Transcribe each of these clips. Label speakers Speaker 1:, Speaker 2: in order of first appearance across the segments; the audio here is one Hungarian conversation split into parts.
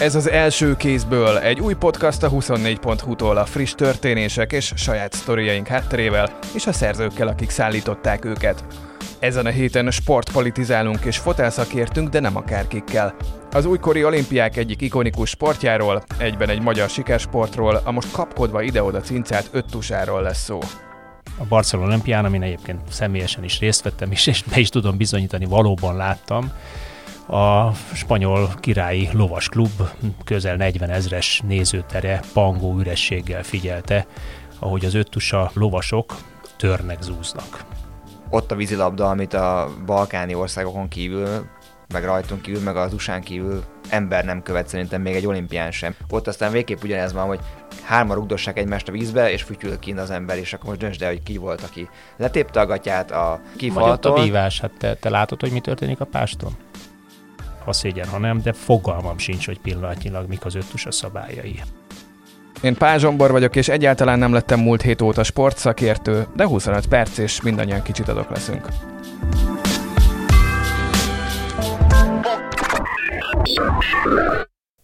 Speaker 1: Ez az első kézből egy új podcast a 24.hu-tól a friss történések és saját sztoriaink hátterével és a szerzőkkel, akik szállították őket. Ezen a héten sportpolitizálunk és fotelszakértünk, de nem akárkikkel. Az újkori olimpiák egyik ikonikus sportjáról, egyben egy magyar sikersportról, a most kapkodva ide-oda cincált öttusáról lesz szó
Speaker 2: a Barcelona olimpián, amin egyébként személyesen is részt vettem, és, és be is tudom bizonyítani, valóban láttam, a spanyol királyi lovas klub közel 40 ezres nézőtere pangó ürességgel figyelte, ahogy az öttusa lovasok törnek, zúznak.
Speaker 3: Ott a vízilabda, amit a balkáni országokon kívül, meg rajtunk kívül, meg az usa kívül ember nem követ szerintem még egy olimpián sem. Ott aztán végképp ugyanez van, hogy hárma rugdossák egymást a vízbe, és fütyül kint az ember, és akkor most döntsd el, hogy ki volt, aki letépte a gatyát a kifaltól.
Speaker 2: Vagy a vívás, hát te, te látod, hogy mi történik a páston? Ha szégyen, ha nem, de fogalmam sincs, hogy pillanatnyilag mik az öttus a szabályai.
Speaker 1: Én Pázsombor vagyok, és egyáltalán nem lettem múlt hét óta sportszakértő, de 25 perc, és mindannyian kicsit adok leszünk.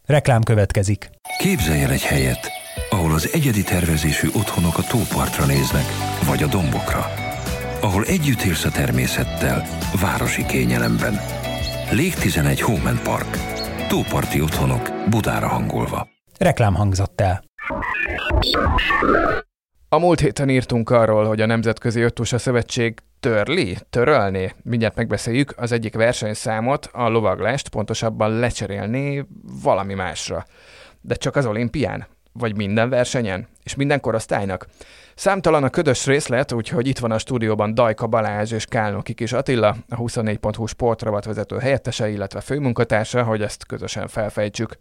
Speaker 4: Reklám következik.
Speaker 5: Képzelj el egy helyet, ahol az egyedi tervezésű otthonok a tópartra néznek, vagy a dombokra. Ahol együtt élsz a természettel, városi kényelemben – Lég 11 Home Park. Tóparti otthonok, Budára hangolva.
Speaker 4: Reklám hangzott el.
Speaker 1: A múlt héten írtunk arról, hogy a Nemzetközi Öttusa Szövetség törli, törölni, mindjárt megbeszéljük, az egyik versenyszámot, a lovaglást pontosabban lecserélni valami másra. De csak az olimpián? Vagy minden versenyen? És minden korosztálynak? Számtalan a ködös részlet, úgyhogy itt van a stúdióban Dajka Balázs és Kálnoki Kis Attila, a 24.hu sportravat vezető helyettese, illetve főmunkatársa, hogy ezt közösen felfejtsük.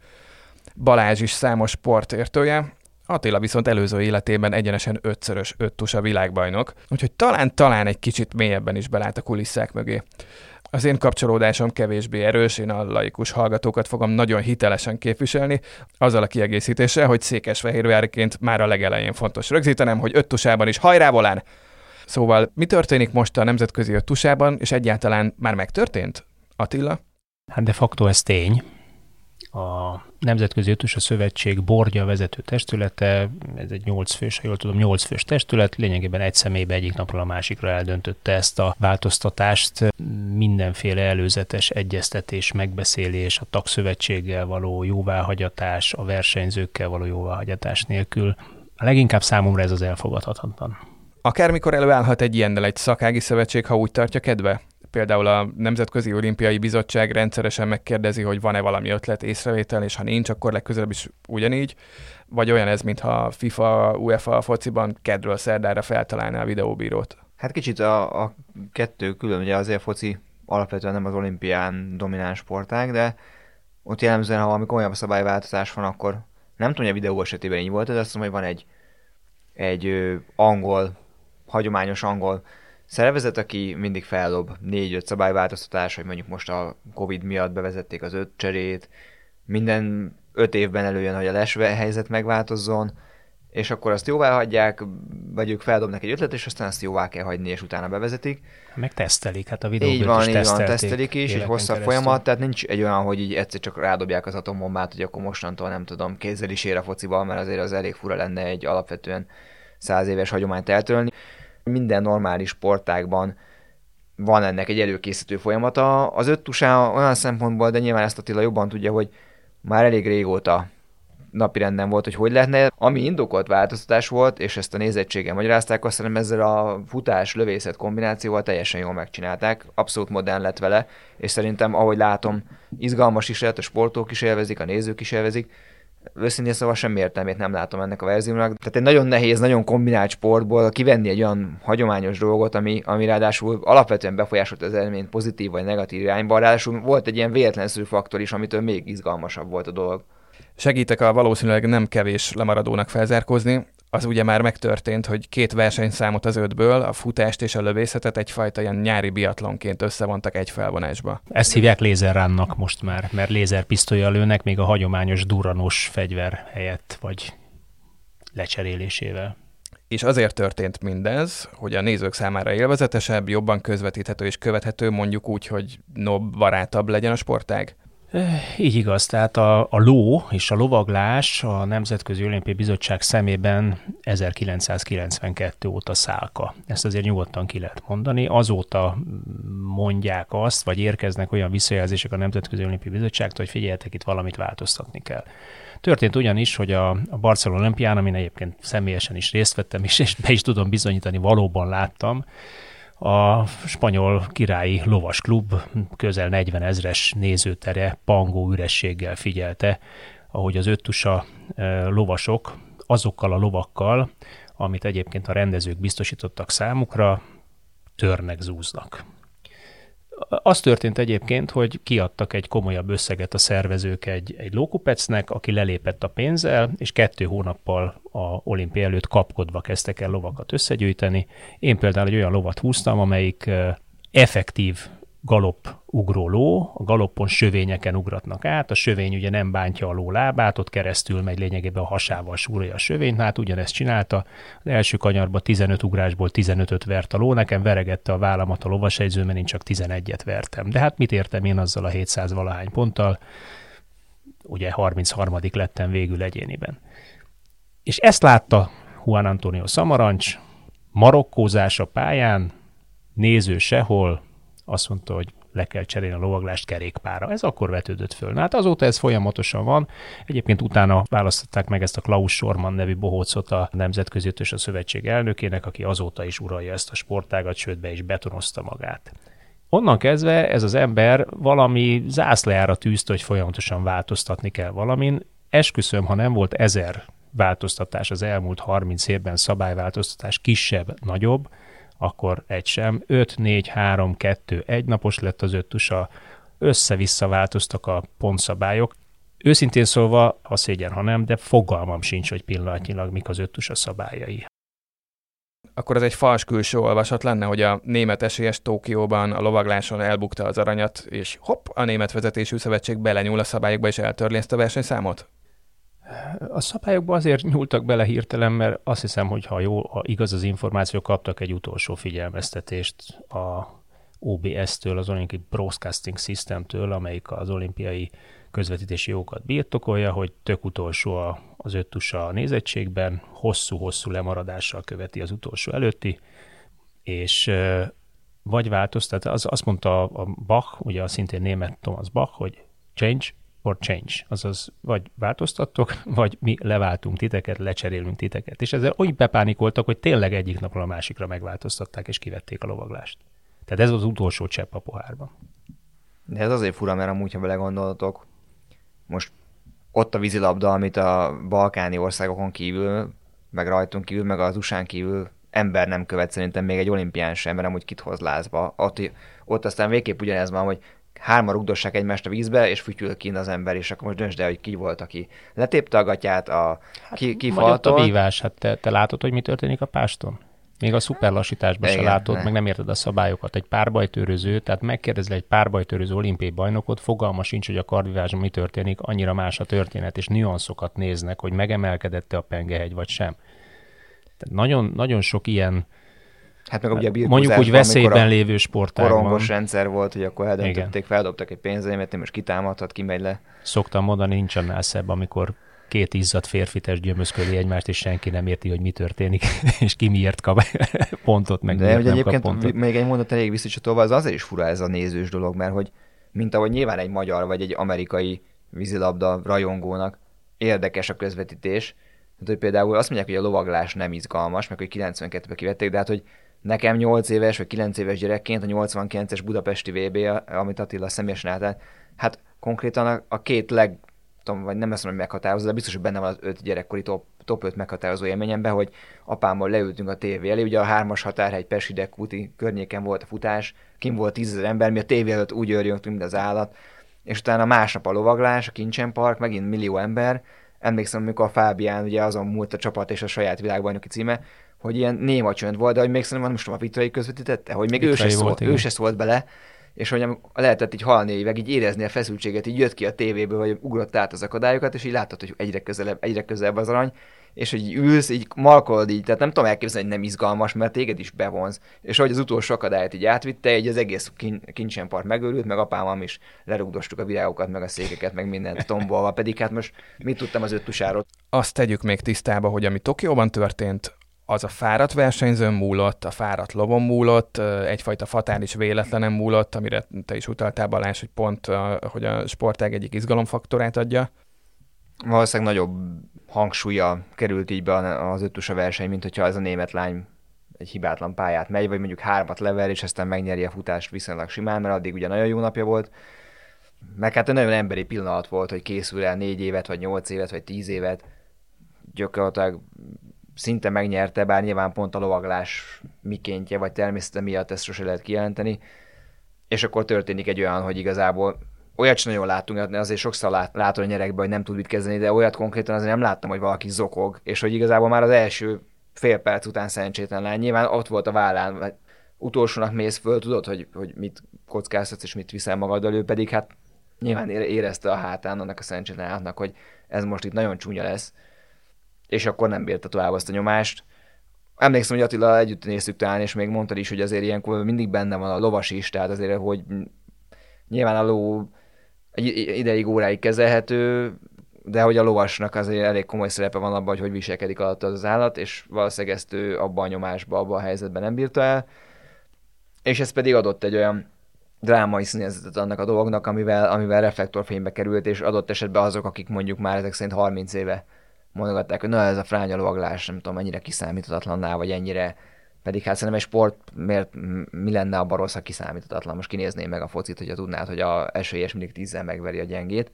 Speaker 1: Balázs is számos sportértője, Attila viszont előző életében egyenesen ötszörös öttusa világbajnok, úgyhogy talán-talán egy kicsit mélyebben is belát a kulisszák mögé. Az én kapcsolódásom kevésbé erős, én a laikus hallgatókat fogom nagyon hitelesen képviselni, azzal a kiegészítéssel, hogy Székesfehérvárként már a legelején fontos rögzítenem, hogy öttusában is hajrá volán! Szóval mi történik most a nemzetközi öttusában, és egyáltalán már megtörtént? Attila?
Speaker 2: Hát de facto ez tény a Nemzetközi Ötös a Szövetség bordja vezető testülete, ez egy 8 fős, ha jól tudom, 8 fős testület, lényegében egy személybe egyik napról a másikra eldöntötte ezt a változtatást. Mindenféle előzetes egyeztetés, megbeszélés, a tagszövetséggel való jóváhagyatás, a versenyzőkkel való jóváhagyatás nélkül. A leginkább számomra ez az elfogadhatatlan.
Speaker 1: Akármikor előállhat egy ilyennel egy szakági szövetség, ha úgy tartja kedve? Például a Nemzetközi Olimpiai Bizottság rendszeresen megkérdezi, hogy van-e valami ötlet, észrevétel, és ha nincs, akkor legközelebb is ugyanígy. Vagy olyan ez, mintha a FIFA, UEFA fociban kedről szerdára feltalálná a videóbírót.
Speaker 3: Hát kicsit a, a kettő külön, ugye azért foci alapvetően nem az olimpián domináns sportág, de ott jellemzően, ha valami komolyabb szabályváltozás van, akkor nem tudom, hogy a videó esetében így volt, de azt mondom, hogy van egy, egy angol, hagyományos angol szervezet, aki mindig fellob négy-öt szabályváltoztatás, hogy mondjuk most a Covid miatt bevezették az öt cserét, minden öt évben előjön, hogy a lesve helyzet megváltozzon, és akkor azt jóvá hagyják, vagy ők feldobnak egy ötlet, és aztán azt jóvá kell hagyni, és utána bevezetik.
Speaker 2: Meg tesztelik, hát a videót
Speaker 3: így van,
Speaker 2: is
Speaker 3: így van, tesztelik is, egy hosszabb keresztül. folyamat, tehát nincs egy olyan, hogy így egyszer csak rádobják az atombombát, hogy akkor mostantól nem tudom, kézzel is ér a focival, mert azért az elég fura lenne egy alapvetően száz éves hagyományt eltörölni. Minden normális sportágban van ennek egy előkészítő folyamata. Az öttusá olyan szempontból, de nyilván ezt Attila jobban tudja, hogy már elég régóta napirenden volt, hogy hogy lehetne. Ami indokolt változtatás volt, és ezt a nézettséggel magyarázták, azt hiszem ezzel a futás-lövészet kombinációval teljesen jól megcsinálták. Abszolút modern lett vele, és szerintem, ahogy látom, izgalmas is lehet, a sportok is élvezik, a nézők is élvezik őszintén szóval semmi értelmét nem látom ennek a verziónak. Tehát egy nagyon nehéz, nagyon kombinált sportból kivenni egy olyan hagyományos dolgot, ami, ami ráadásul alapvetően befolyásolt az eredményt pozitív vagy negatív irányba, ráadásul volt egy ilyen véletlenszerű faktor is, amitől még izgalmasabb volt a dolog.
Speaker 1: Segítek a valószínűleg nem kevés lemaradónak felzárkózni az ugye már megtörtént, hogy két versenyszámot az ötből, a futást és a lövészetet egyfajta ilyen nyári biatlonként összevontak egy felvonásba.
Speaker 2: Ezt hívják lézerránnak most már, mert lézerpisztolya lőnek még a hagyományos duranos fegyver helyett, vagy lecserélésével.
Speaker 1: És azért történt mindez, hogy a nézők számára élvezetesebb, jobban közvetíthető és követhető, mondjuk úgy, hogy nobb, barátabb legyen a sportág?
Speaker 2: Így igaz, tehát a, a ló és a lovaglás a Nemzetközi Olimpiai Bizottság szemében 1992 óta szálka. Ezt azért nyugodtan ki lehet mondani. Azóta mondják azt, vagy érkeznek olyan visszajelzések a Nemzetközi Olimpiai Bizottságtól, hogy figyeljetek, itt valamit változtatni kell. Történt ugyanis, hogy a, a Barcelona olimpián, amin egyébként személyesen is részt vettem, és, és be is tudom bizonyítani, valóban láttam, a spanyol királyi lovas klub közel 40 ezres nézőtere pangó ürességgel figyelte, ahogy az öttusa e, lovasok azokkal a lovakkal, amit egyébként a rendezők biztosítottak számukra, törnek, zúznak. Az történt egyébként, hogy kiadtak egy komolyabb összeget a szervezők egy, egy lókupecnek, aki lelépett a pénzzel, és kettő hónappal a olimpia előtt kapkodva kezdtek el lovakat összegyűjteni. Én például egy olyan lovat húztam, amelyik effektív galop ugró ló, a galoppon sövényeken ugratnak át, a sövény ugye nem bántja a ló lábát, ott keresztül megy lényegében a hasával súrolja a sövényt, hát ugyanezt csinálta. Az első kanyarban 15 ugrásból 15-öt vert a ló, nekem veregette a vállamat a lovasegyző, mert én csak 11-et vertem. De hát mit értem én azzal a 700 valahány ponttal? Ugye 33 lettem végül egyéniben. És ezt látta Juan Antonio Samarancs, marokkózás a pályán, néző sehol, azt mondta, hogy le kell cserélni a lovaglást kerékpára. Ez akkor vetődött föl. Na, hát azóta ez folyamatosan van. Egyébként utána választották meg ezt a Klaus Sorman nevű bohócot a Nemzetközi a Szövetség elnökének, aki azóta is uralja ezt a sportágat, sőt be is betonozta magát. Onnan kezdve ez az ember valami zászlajára tűzte, hogy folyamatosan változtatni kell valamin. Esküszöm, ha nem volt ezer változtatás az elmúlt 30 évben, szabályváltoztatás kisebb, nagyobb, akkor egy sem. 5, 4, 3, 2, egy napos lett az öttusa, össze-vissza változtak a pontszabályok. Őszintén szólva, ha szégyen, ha nem, de fogalmam sincs, hogy pillanatnyilag mik az öttusa szabályai.
Speaker 1: Akkor ez egy fals külső olvasat lenne, hogy a német esélyes Tókióban a lovagláson elbukta az aranyat, és hopp, a német vezetésű szövetség belenyúl a szabályokba és eltörli ezt a versenyszámot?
Speaker 2: A szabályokban azért nyúltak bele hirtelen, mert azt hiszem, hogy ha jó, ha igaz az információ, kaptak egy utolsó figyelmeztetést a OBS-től, az Olympic Broadcasting System-től, amelyik az olimpiai közvetítési jogokat birtokolja, hogy tök utolsó az öttusa a nézettségben, hosszú-hosszú lemaradással követi az utolsó előtti, és vagy változtat, az, azt mondta a Bach, ugye a szintén német Thomas Bach, hogy change or change, azaz vagy változtattok, vagy mi leváltunk titeket, lecserélünk titeket. És ezzel úgy bepánikoltak, hogy tényleg egyik napról a másikra megváltoztatták, és kivették a lovaglást. Tehát ez az utolsó csepp a pohárban.
Speaker 3: De ez azért fura, mert amúgy, ha belegondoltok, most ott a vízilabda, amit a balkáni országokon kívül, meg rajtunk kívül, meg az usa kívül ember nem követ szerintem még egy olimpián sem, mert amúgy kit hoz lázba. Ott, ott aztán végképp ugyanez van, hogy hárman rugdossák egymást a vízbe, és fütyül ki az ember, és akkor most döntsd el, hogy ki volt, aki letépte a gatyát, a,
Speaker 2: hát, ki, ki faltol. a vívás, hát te, te látod, hogy mi történik a páston? Még a szuperlassításban se látod, ne. meg nem érted a szabályokat. Egy párbajtörőző, tehát megkérdezel egy párbajtörőző olimpiai bajnokot, fogalma sincs, hogy a kardvívásban mi történik, annyira más a történet, és nüanszokat néznek, hogy megemelkedette a pengehegy, vagy sem. Tehát nagyon, nagyon sok ilyen
Speaker 3: Hát meg ugye a
Speaker 2: Mondjuk úgy veszélyben lévő sportágban.
Speaker 3: Korongos rendszer volt, hogy akkor eldöntötték, feldobtak egy pénzémet, most kitámadhat, ki megy le.
Speaker 2: Szoktam mondani, nincs annál szebb, amikor két izzadt férfites gyömözköli egymást, és senki nem érti, hogy mi történik, és ki miért kap pontot, meg
Speaker 3: De miért nem egyébként kap pontot. még egy mondat elég visszacsatolva, az azért is fura ez a nézős dolog, mert hogy mint ahogy nyilván egy magyar vagy egy amerikai vízilabda rajongónak érdekes a közvetítés, tehát, hogy például azt mondják, hogy a lovaglás nem izgalmas, meg hogy 92-ben kivették, de hát, hogy Nekem 8 éves vagy 9 éves gyerekként a 89-es budapesti VB, amit Attila személyesen állt, hát konkrétan a, a két leg, tudom, vagy nem azt mondom, hogy meghatározó, de biztos, hogy benne van az öt gyerekkori top, top 5 meghatározó élményemben, hogy apámmal leültünk a tévé elé, ugye a hármas határhegy Pesidek úti környéken volt a futás, kim volt tízezer ember, mi a tévé előtt úgy örjöntünk, mint az állat, és utána másnap a lovaglás, a Kincsen Park, megint millió ember, emlékszem, amikor a Fábián ugye azon múlt a csapat és a saját világbajnoki címe, hogy ilyen néma csönd volt, de hogy még szerintem most a Vitrai közvetítette, hogy még ő se, szólt, ő se szólt bele, és hogy lehetett így halni évek, így érezni a feszültséget, így jött ki a tévéből, vagy ugrott át az akadályokat, és így láttad, hogy egyre közelebb, egyre közelebb az arany, és hogy ülsz, így markolod így, tehát nem tudom elképzelni, hogy nem izgalmas, mert téged is bevonz. És ahogy az utolsó akadályt így átvitte, így az egész kin- kincsenpart megőrült, meg apámmal is lerugdostuk a virágokat, meg a székeket, meg mindent tombolva, pedig hát most mit tudtam az öttusáról.
Speaker 1: Azt tegyük még tisztába, hogy ami Tokióban történt, az a fáradt versenyzőn múlott, a fáradt lovon múlott, egyfajta fatális véletlenen múlott, amire te is utaltál Balázs, hogy pont, hogy a sportág egyik izgalomfaktorát adja.
Speaker 3: Valószínűleg nagyobb hangsúlya került így be az öttusa verseny, mint hogyha ez a német lány egy hibátlan pályát megy, vagy mondjuk hármat lever, és aztán megnyeri a futást viszonylag simán, mert addig ugye nagyon jó napja volt. Meg hát egy nagyon emberi pillanat volt, hogy készül el négy évet, vagy nyolc évet, vagy tíz évet. Gyakorlatilag szinte megnyerte, bár nyilván pont a lovaglás mikéntje, vagy természete miatt ezt sose lehet kijelenteni. És akkor történik egy olyan, hogy igazából olyat sem nagyon látunk, azért sokszor lát, látod a nyerekben, hogy nem tud mit kezdeni, de olyat konkrétan azért nem láttam, hogy valaki zokog, és hogy igazából már az első fél perc után szerencsétlen lány, nyilván ott volt a vállán, vagy utolsónak mész föl, tudod, hogy, hogy mit kockáztatsz és mit viszel magaddal, ő pedig hát nyilván érezte a hátán annak a szerencsétlen hogy ez most itt nagyon csúnya lesz, és akkor nem bírta tovább azt a nyomást. Emlékszem, hogy Attila együtt néztük talán, és még mondtad is, hogy azért ilyenkor mindig benne van a lovas is, tehát azért, hogy nyilván a ló egy ideig, óráig kezelhető, de hogy a lovasnak azért elég komoly szerepe van abban, hogy hogy viselkedik alatt az állat, és valószínűleg ezt ő abban a nyomásban, abban a helyzetben nem bírta el. És ez pedig adott egy olyan drámai színezetet annak a dolognak, amivel, amivel reflektorfénybe került, és adott esetben azok, akik mondjuk már ezek szerint 30 éve mondogatták, hogy na ez a fránya lovaglás, nem tudom, mennyire kiszámíthatatlanná, vagy ennyire pedig hát szerintem egy sport, miért, mi lenne a rossz, ha kiszámíthatatlan? Most kinézném meg a focit, hogyha tudnád, hogy a esélyes mindig tízzel megveri a gyengét.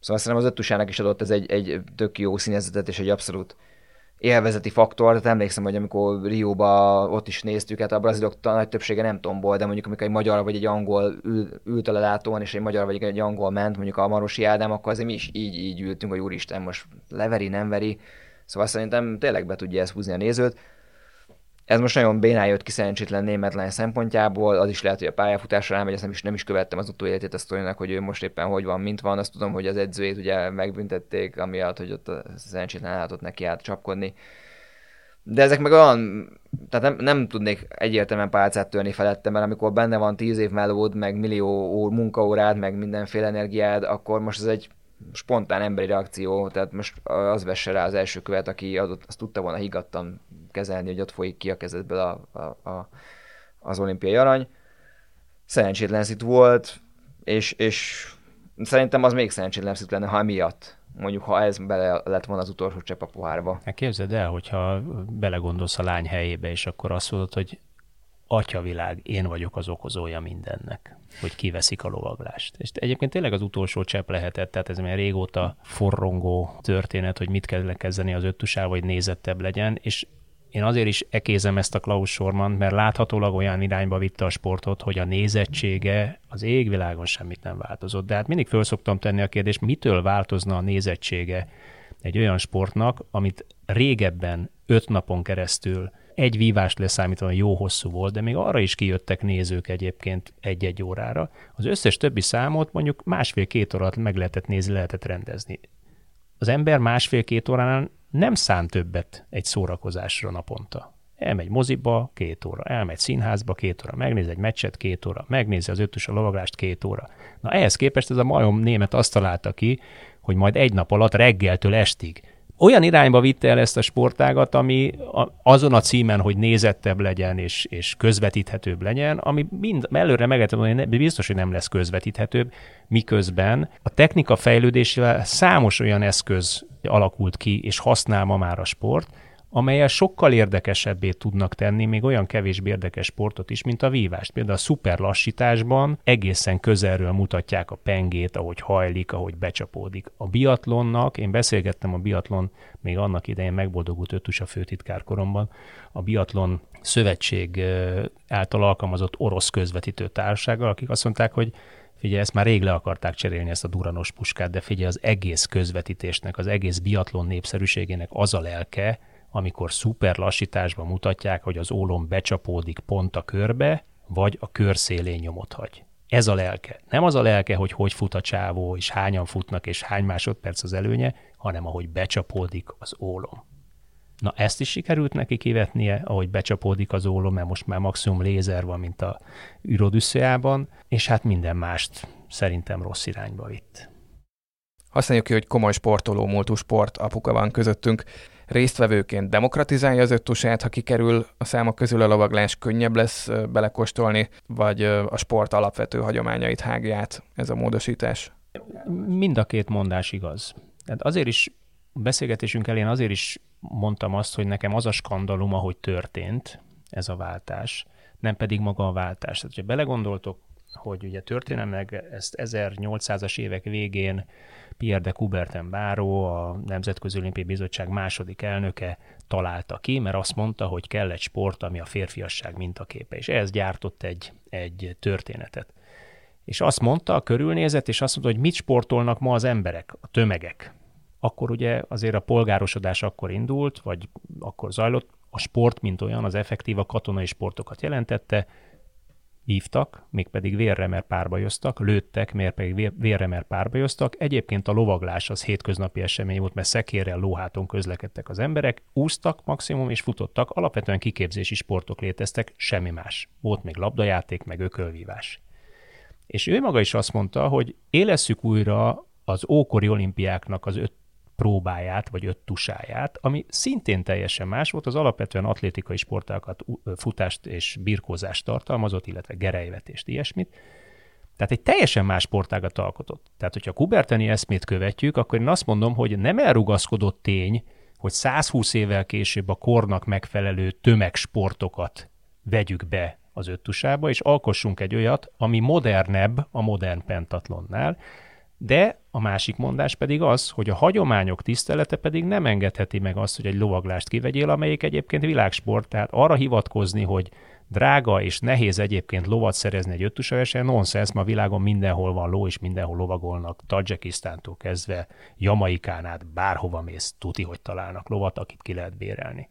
Speaker 3: Szóval szerintem az öttusának is adott ez egy, egy tök jó színezetet, és egy abszolút élvezeti faktor. Tehát emlékszem, hogy amikor Rióba ott is néztük, hát a brazilok nagy többsége nem tombol, de mondjuk amikor egy magyar vagy egy angol ül, ült a lelátón, és egy magyar vagy egy angol ment, mondjuk a Marosi Ádám, akkor azért mi is így, így ültünk, hogy úristen, most leveri, nem veri. Szóval szerintem tényleg be tudja ezt húzni a nézőt. Ez most nagyon bénán jött ki szerencsétlen német szempontjából, az is lehet, hogy a pályafutásra rámegy, ezt nem is, nem is követtem az utóéletét a sztorinak, hogy ő most éppen hogy van, mint van. Azt tudom, hogy az edzőjét ugye megbüntették, amiatt, hogy ott a szerencsétlen állatot neki át csapkodni. De ezek meg olyan, tehát nem, nem tudnék egyértelműen pálcát törni felette, mert amikor benne van tíz év melód, meg millió munkaórád, meg mindenféle energiád, akkor most ez egy spontán emberi reakció, tehát most az vesse rá az első követ, aki adott, azt tudta volna higgadtan kezelni, hogy ott folyik ki a kezedből a, a, a, az olimpiai arany. Szerencsétlen szitu volt, és, és szerintem az még szerencsétlen szitu lenne, ha miatt mondjuk ha ez bele lett volna az utolsó csepp a pohárba.
Speaker 2: Hát képzeld el, hogyha belegondolsz a lány helyébe, és akkor azt mondod, hogy atyavilág, én vagyok az okozója mindennek, hogy kiveszik a lovaglást. És egyébként tényleg az utolsó csepp lehetett, tehát ez már régóta forrongó történet, hogy mit kell kezdeni az öttusával, hogy nézettebb legyen, és én azért is ekézem ezt a Klaus Sorman, mert láthatólag olyan irányba vitte a sportot, hogy a nézettsége az égvilágon semmit nem változott. De hát mindig föl szoktam tenni a kérdést, mitől változna a nézettsége egy olyan sportnak, amit régebben öt napon keresztül egy vívást leszámítva jó hosszú volt, de még arra is kijöttek nézők egyébként egy-egy órára. Az összes többi számot mondjuk másfél-két órát meg lehetett nézni, lehetett rendezni. Az ember másfél-két óránál nem szán többet egy szórakozásra naponta. Elmegy moziba két óra, elmegy színházba két óra, megnéz egy meccset két óra, megnézi az ötös a lovaglást két óra. Na ehhez képest ez a majom német azt találta ki, hogy majd egy nap alatt reggeltől estig olyan irányba vitte el ezt a sportágat, ami azon a címen, hogy nézettebb legyen és, és közvetíthetőbb legyen, ami mind előre meg hogy biztos, hogy nem lesz közvetíthetőbb, miközben a technika fejlődésével számos olyan eszköz alakult ki, és használ ma már a sport, amelyel sokkal érdekesebbé tudnak tenni még olyan kevésbé érdekes sportot is, mint a vívást. Például a szuper lassításban egészen közelről mutatják a pengét, ahogy hajlik, ahogy becsapódik. A biatlonnak, én beszélgettem a biatlon még annak idején megboldogult ötus a főtitkár koromban, a biatlon szövetség által alkalmazott orosz közvetítő társasággal, akik azt mondták, hogy Figyelj, ezt már rég le akarták cserélni, ezt a duranos puskát, de figyelj, az egész közvetítésnek, az egész biatlon népszerűségének az a lelke, amikor szuper lassításban mutatják, hogy az ólom becsapódik pont a körbe, vagy a kör szélén nyomot hagy. Ez a lelke. Nem az a lelke, hogy hogy fut a csávó, és hányan futnak, és hány másodperc az előnye, hanem ahogy becsapódik az ólom. Na ezt is sikerült neki kivetnie, ahogy becsapódik az ólom, mert most már maximum lézer van, mint a űrodüsszőjában, és hát minden mást szerintem rossz irányba vitt.
Speaker 1: Használjuk ki, hogy komoly sportoló múltú sport apuka van közöttünk. Résztvevőként demokratizálja az öttusát, ha kikerül a számok közül a lovaglás, könnyebb lesz belekostolni, vagy a sport alapvető hagyományait hágját ez a módosítás?
Speaker 2: Mind a két mondás igaz. Tehát azért is beszélgetésünk elén azért is mondtam azt, hogy nekem az a skandalum, ahogy történt ez a váltás, nem pedig maga a váltás. Tehát, ha belegondoltok, hogy ugye történelmileg ezt 1800-as évek végén Pierre de Coubertin Báró, a Nemzetközi Olimpiai Bizottság második elnöke találta ki, mert azt mondta, hogy kell egy sport, ami a férfiasság mintaképe, és ehhez gyártott egy, egy történetet. És azt mondta, a körülnézet, és azt mondta, hogy mit sportolnak ma az emberek, a tömegek. Akkor ugye azért a polgárosodás akkor indult, vagy akkor zajlott, a sport, mint olyan, az effektív a katonai sportokat jelentette, hívtak, mégpedig vérre, mert párba jöztek, lőttek, miért pedig vérre, mert párba. Egyébként a lovaglás az hétköznapi esemény volt, mert szekérrel, lóháton közlekedtek az emberek, úsztak maximum és futottak, alapvetően kiképzési sportok léteztek, semmi más. Volt még labdajáték, meg ökölvívás. És ő maga is azt mondta, hogy élesszük újra az ókori olimpiáknak az öt próbáját, vagy öt tusáját, ami szintén teljesen más volt, az alapvetően atlétikai sportákat, futást és birkózást tartalmazott, illetve gerejvetést, ilyesmit. Tehát egy teljesen más sportágat alkotott. Tehát, hogyha Kuberteni eszmét követjük, akkor én azt mondom, hogy nem elrugaszkodott tény, hogy 120 évvel később a kornak megfelelő tömegsportokat vegyük be az öttusába, és alkossunk egy olyat, ami modernebb a modern pentatlonnál, de a másik mondás pedig az, hogy a hagyományok tisztelete pedig nem engedheti meg azt, hogy egy lovaglást kivegyél, amelyik egyébként világsport, tehát arra hivatkozni, hogy drága és nehéz egyébként lovat szerezni egy öttusavesen, nonsens, ma világon mindenhol van ló, és mindenhol lovagolnak, Tajikisztántól kezdve Jamaikán át, bárhova mész, tuti, hogy találnak lovat, akit ki lehet bérelni.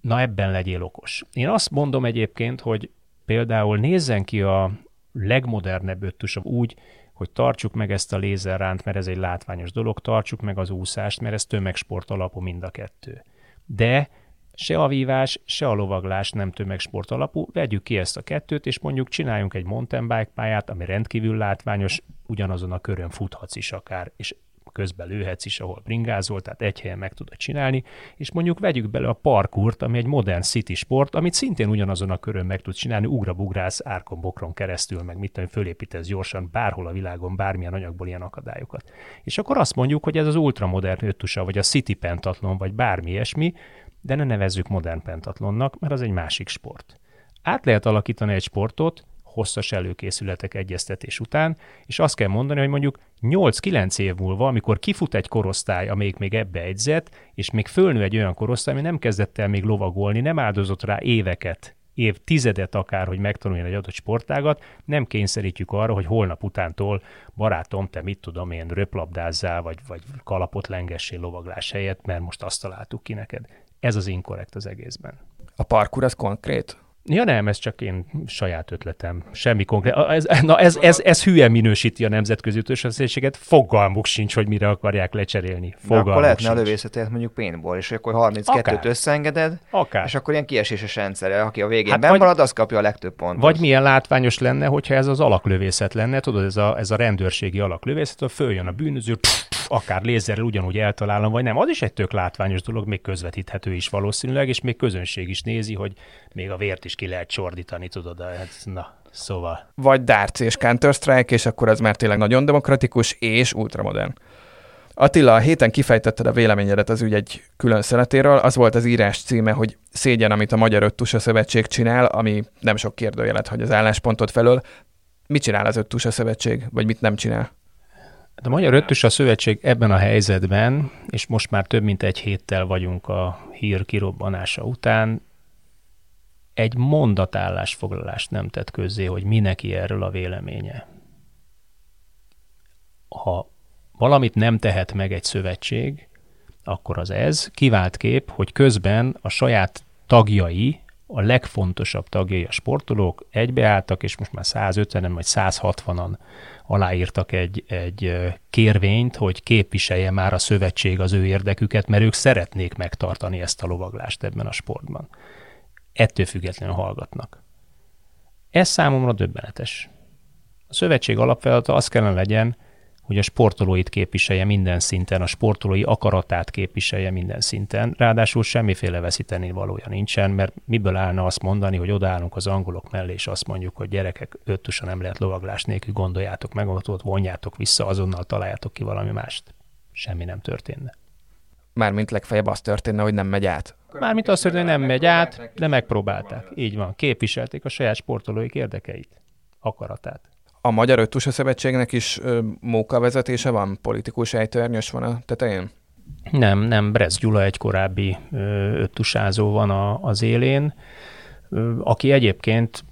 Speaker 2: Na ebben legyél okos. Én azt mondom egyébként, hogy például nézzen ki a legmodernebb öttusav úgy, hogy tartsuk meg ezt a lézerránt, mert ez egy látványos dolog, tartsuk meg az úszást, mert ez tömegsport alapú mind a kettő. De se a vívás, se a lovaglás nem tömegsport alapú, vegyük ki ezt a kettőt, és mondjuk csináljunk egy mountain bike pályát, ami rendkívül látványos, ugyanazon a körön futhatsz is akár, és közben lőhetsz is, ahol bringázol, tehát egy helyen meg tudod csinálni, és mondjuk vegyük bele a parkurt, ami egy modern city sport, amit szintén ugyanazon a körön meg tudsz csinálni, ugrabugrász árkon, bokron keresztül, meg mit tudom, fölépítesz gyorsan bárhol a világon, bármilyen anyagból ilyen akadályokat. És akkor azt mondjuk, hogy ez az ultramodern öttusa, vagy a city pentatlon, vagy bármi ilyesmi, de ne nevezzük modern pentatlonnak, mert az egy másik sport. Át lehet alakítani egy sportot, hosszas előkészületek egyeztetés után, és azt kell mondani, hogy mondjuk 8-9 év múlva, amikor kifut egy korosztály, amelyik még ebbe egyzett, és még fölnő egy olyan korosztály, ami nem kezdett el még lovagolni, nem áldozott rá éveket, év tizedet akár, hogy megtanuljon egy adott sportágat, nem kényszerítjük arra, hogy holnap utántól barátom, te mit tudom én, röplabdázzál, vagy, vagy kalapot lengessél lovaglás helyett, mert most azt találtuk ki neked. Ez az inkorrekt az egészben.
Speaker 1: A parkour az konkrét?
Speaker 2: Ja nem, ez csak én saját ötletem. Semmi konkrét. Ez, na ez, ez, ez hülye minősíti a nemzetközi ütősösszéséget. Fogalmuk sincs, hogy mire akarják lecserélni. Fogalmuk
Speaker 3: akkor lehetne sincs. a lövészetért mondjuk paintball, és akkor 32-t Akár. összeengeded,
Speaker 2: Akár.
Speaker 3: és akkor ilyen kieséses rendszerre, aki a végén hát vagy, marad, az kapja a legtöbb pontot.
Speaker 2: Vagy milyen látványos lenne, hogyha ez az alaklövészet lenne, tudod, ez a, ez a rendőrségi alaklövészet, hogy följön a bűnöző, pff, akár lézerrel ugyanúgy eltalálom, vagy nem. Az is egy tök látványos dolog, még közvetíthető is valószínűleg, és még közönség is nézi, hogy még a vért is ki lehet csordítani, tudod, hát na, szóval.
Speaker 1: Vagy Darts és Counter-Strike, és akkor ez már tényleg nagyon demokratikus és ultramodern. Attila, a héten kifejtetted a véleményedet az ügy egy külön szeletéről, az volt az írás címe, hogy szégyen, amit a Magyar Öttusa Szövetség csinál, ami nem sok kérdőjelet hagy az álláspontot felől. Mit csinál az Öttusa Szövetség, vagy mit nem csinál?
Speaker 2: Hát a Magyar Öttusa Szövetség ebben a helyzetben, és most már több mint egy héttel vagyunk a hír kirobbanása után, egy mondatállásfoglalást nem tett közzé, hogy mi neki erről a véleménye. Ha valamit nem tehet meg egy szövetség, akkor az ez. Kivált kép, hogy közben a saját tagjai a legfontosabb tagjai a sportolók egybeálltak, és most már 150-en vagy 160-an aláírtak egy, egy kérvényt, hogy képviselje már a szövetség az ő érdeküket, mert ők szeretnék megtartani ezt a lovaglást ebben a sportban. Ettől függetlenül hallgatnak. Ez számomra döbbenetes. A szövetség alapfeladata az kellene legyen, hogy a sportolóit képviselje minden szinten, a sportolói akaratát képviselje minden szinten. Ráadásul semmiféle veszíteni valója nincsen, mert miből állna azt mondani, hogy odaállunk az angolok mellé, és azt mondjuk, hogy gyerekek, öttusa nem lehet lovaglás nélkül, gondoljátok meg, ott vonjátok vissza, azonnal találjátok ki valami mást. Semmi nem történne.
Speaker 1: Mármint legfeljebb az történne, hogy nem megy át.
Speaker 2: Mármint az hogy nem megy át, de megpróbálták. Így van, képviselték a saját sportolóik érdekeit, akaratát.
Speaker 1: A Magyar Öttusa Szövetségnek is ö, móka vezetése van? Politikus ejtőernyős van a tetején?
Speaker 2: Nem, nem. Brez Gyula egy korábbi ö, öttusázó van a, az élén, ö, aki egyébként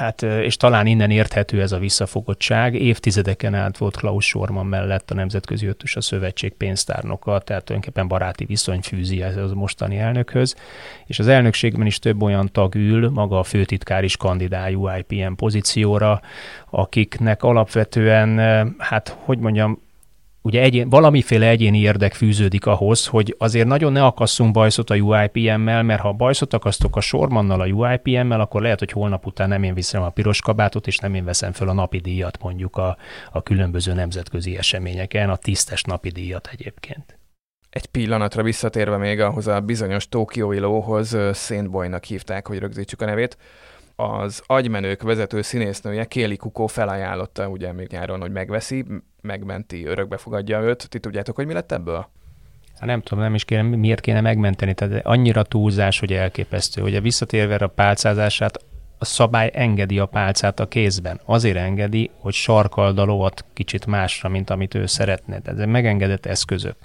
Speaker 2: hát, és talán innen érthető ez a visszafogottság. Évtizedeken át volt Klaus Sorman mellett a Nemzetközi Öttus a Szövetség pénztárnoka, tehát tulajdonképpen baráti viszony fűzi ez a mostani elnökhöz, és az elnökségben is több olyan tag ül, maga a főtitkár is kandidál UIPM pozícióra, akiknek alapvetően, hát hogy mondjam, ugye egyén, valamiféle egyéni érdek fűződik ahhoz, hogy azért nagyon ne akasszunk bajszot a UIPM-mel, mert ha bajszot akasztok a Sormannal a UIPM-mel, akkor lehet, hogy holnap után nem én viszem a piros kabátot, és nem én veszem föl a napi díjat mondjuk a, a különböző nemzetközi eseményeken, a tisztes napi díjat egyébként.
Speaker 1: Egy pillanatra visszatérve még ahhoz a bizonyos Tokiói lóhoz, Szénboynak hívták, hogy rögzítsük a nevét az agymenők vezető színésznője Kéli Kukó felajánlotta ugye még nyáron, hogy megveszi, megmenti, örökbe fogadja őt. Ti tudjátok, hogy mi lett ebből?
Speaker 2: Hát nem tudom, nem is kéne, miért kéne megmenteni. Tehát annyira túlzás, hogy elképesztő. Ugye visszatérve a pálcázását, a szabály engedi a pálcát a kézben. Azért engedi, hogy sarkald a lovat kicsit másra, mint amit ő szeretne. Tehát ez megengedett eszközök.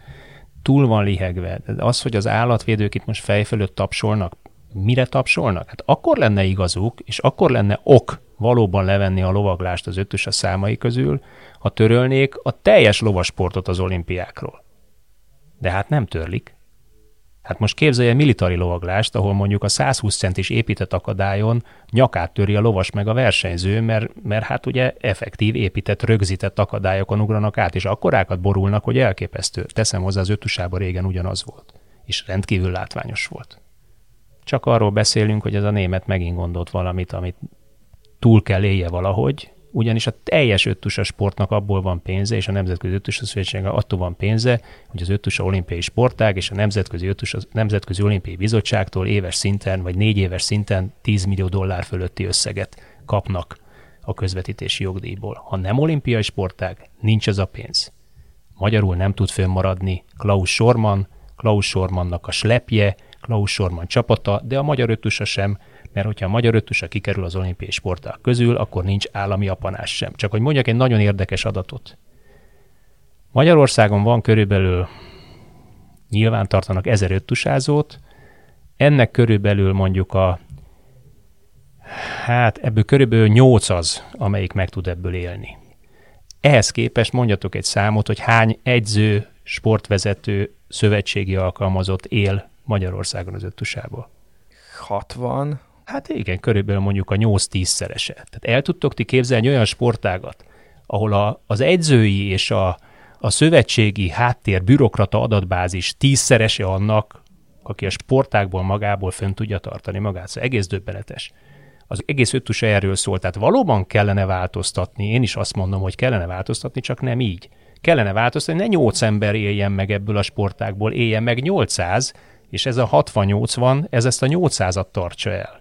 Speaker 2: Túl van lihegve. De az, hogy az állatvédők itt most fejfölött tapsolnak, mire tapsolnak? Hát akkor lenne igazuk, és akkor lenne ok valóban levenni a lovaglást az ötös a számai közül, ha törölnék a teljes lovasportot az olimpiákról. De hát nem törlik. Hát most képzelje militari lovaglást, ahol mondjuk a 120 centis épített akadályon nyakát töri a lovas meg a versenyző, mert, mert hát ugye effektív épített, rögzített akadályokon ugranak át, és akkorákat borulnak, hogy elképesztő. Teszem hozzá, az ötusában régen ugyanaz volt. És rendkívül látványos volt. Csak arról beszélünk, hogy ez a német megint gondolt valamit, amit túl kell élje valahogy, ugyanis a teljes öttusa sportnak abból van pénze, és a Nemzetközi Öttusa Szövetségnek attól van pénze, hogy az öttusa olimpiai sportág és a Nemzetközi, öttusa, Nemzetközi Olimpiai Bizottságtól éves szinten, vagy négy éves szinten 10 millió dollár fölötti összeget kapnak a közvetítési jogdíjból. Ha nem olimpiai sportág, nincs ez a pénz. Magyarul nem tud fönnmaradni Klaus Sorman, Klaus Sormannak a slepje, Klaus Sorman csapata, de a magyar öttusa sem, mert hogyha a magyar öttusa kikerül az olimpiai sporták közül, akkor nincs állami apanás sem. Csak hogy mondjak egy nagyon érdekes adatot. Magyarországon van körülbelül, nyilván tartanak ezer öttusázót, ennek körülbelül mondjuk a, hát ebből körülbelül nyolc az, amelyik meg tud ebből élni. Ehhez képest mondjatok egy számot, hogy hány egyző, sportvezető, szövetségi alkalmazott él Magyarországon az öttusából.
Speaker 1: 60.
Speaker 2: Hát igen, körülbelül mondjuk a 8-10 szerese. Tehát el tudtok ti képzelni olyan sportágat, ahol a, az egyzői és a, a szövetségi háttér bürokrata adatbázis tízszerese annak, aki a sportákból magából fönn tudja tartani magát. Szóval egész döbbenetes. Az egész öttus erről szól, tehát valóban kellene változtatni, én is azt mondom, hogy kellene változtatni, csak nem így. Kellene változtatni, ne 8 ember éljen meg ebből a sportákból, éljen meg 800, és ez a 60-80, ez ezt a 800-at tartsa el.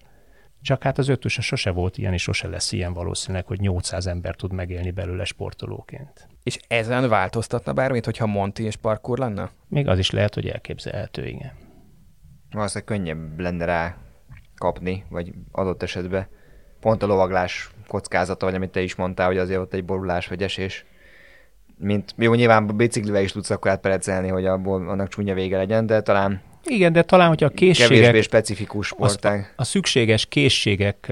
Speaker 2: Csak hát az ötöse sose volt ilyen, és sose lesz ilyen valószínűleg, hogy 800 ember tud megélni belőle sportolóként.
Speaker 1: És ezen változtatna bármit, hogyha Monti és parkour lenne?
Speaker 2: Még az is lehet, hogy elképzelhető, igen.
Speaker 3: Valószínűleg könnyebb lenne rá kapni, vagy adott esetben pont a lovaglás kockázata, vagy amit te is mondtál, hogy azért ott egy borulás vagy esés, mint jó, nyilván biciklivel is tudsz akkor átperecelni, hogy abból annak csúnya vége legyen, de talán
Speaker 2: igen, de talán, hogyha a készségek...
Speaker 3: Kevésbé specifikus sportág.
Speaker 2: A, a szükséges készségek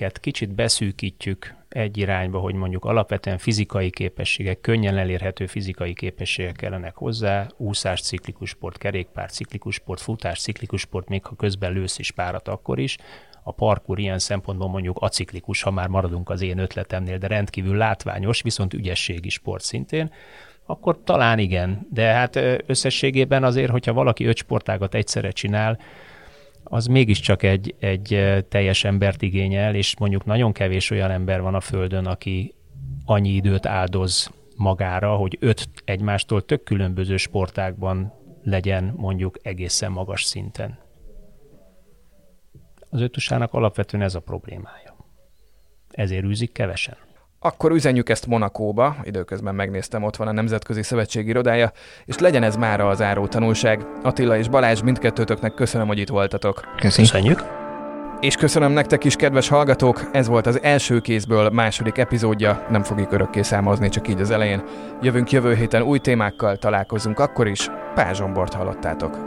Speaker 2: területeinket kicsit beszűkítjük egy irányba, hogy mondjuk alapvetően fizikai képességek, könnyen elérhető fizikai képességek kellenek hozzá, úszás, ciklikus sport, kerékpár, ciklikus sport, futás, ciklikus sport, még ha közben lősz is párat akkor is, a parkur ilyen szempontból mondjuk aciklikus, ha már maradunk az én ötletemnél, de rendkívül látványos, viszont ügyességi sport szintén, akkor talán igen. De hát összességében azért, hogyha valaki öt sportágat egyszerre csinál, az mégiscsak egy, egy teljes embert igényel, és mondjuk nagyon kevés olyan ember van a Földön, aki annyi időt áldoz magára, hogy öt egymástól tök különböző sportákban legyen mondjuk egészen magas szinten. Az ötusának alapvetően ez a problémája. Ezért űzik kevesen.
Speaker 1: Akkor üzenjük ezt Monakóba, időközben megnéztem, ott van a Nemzetközi Szövetség irodája, és legyen ez mára az áró tanulság. Attila és Balázs, mindkettőtöknek köszönöm, hogy itt voltatok.
Speaker 2: Köszönjük.
Speaker 1: És köszönöm nektek is, kedves hallgatók, ez volt az első kézből második epizódja, nem fogjuk örökké számozni, csak így az elején. Jövünk jövő héten új témákkal, találkozunk akkor is, Pázsombort hallottátok.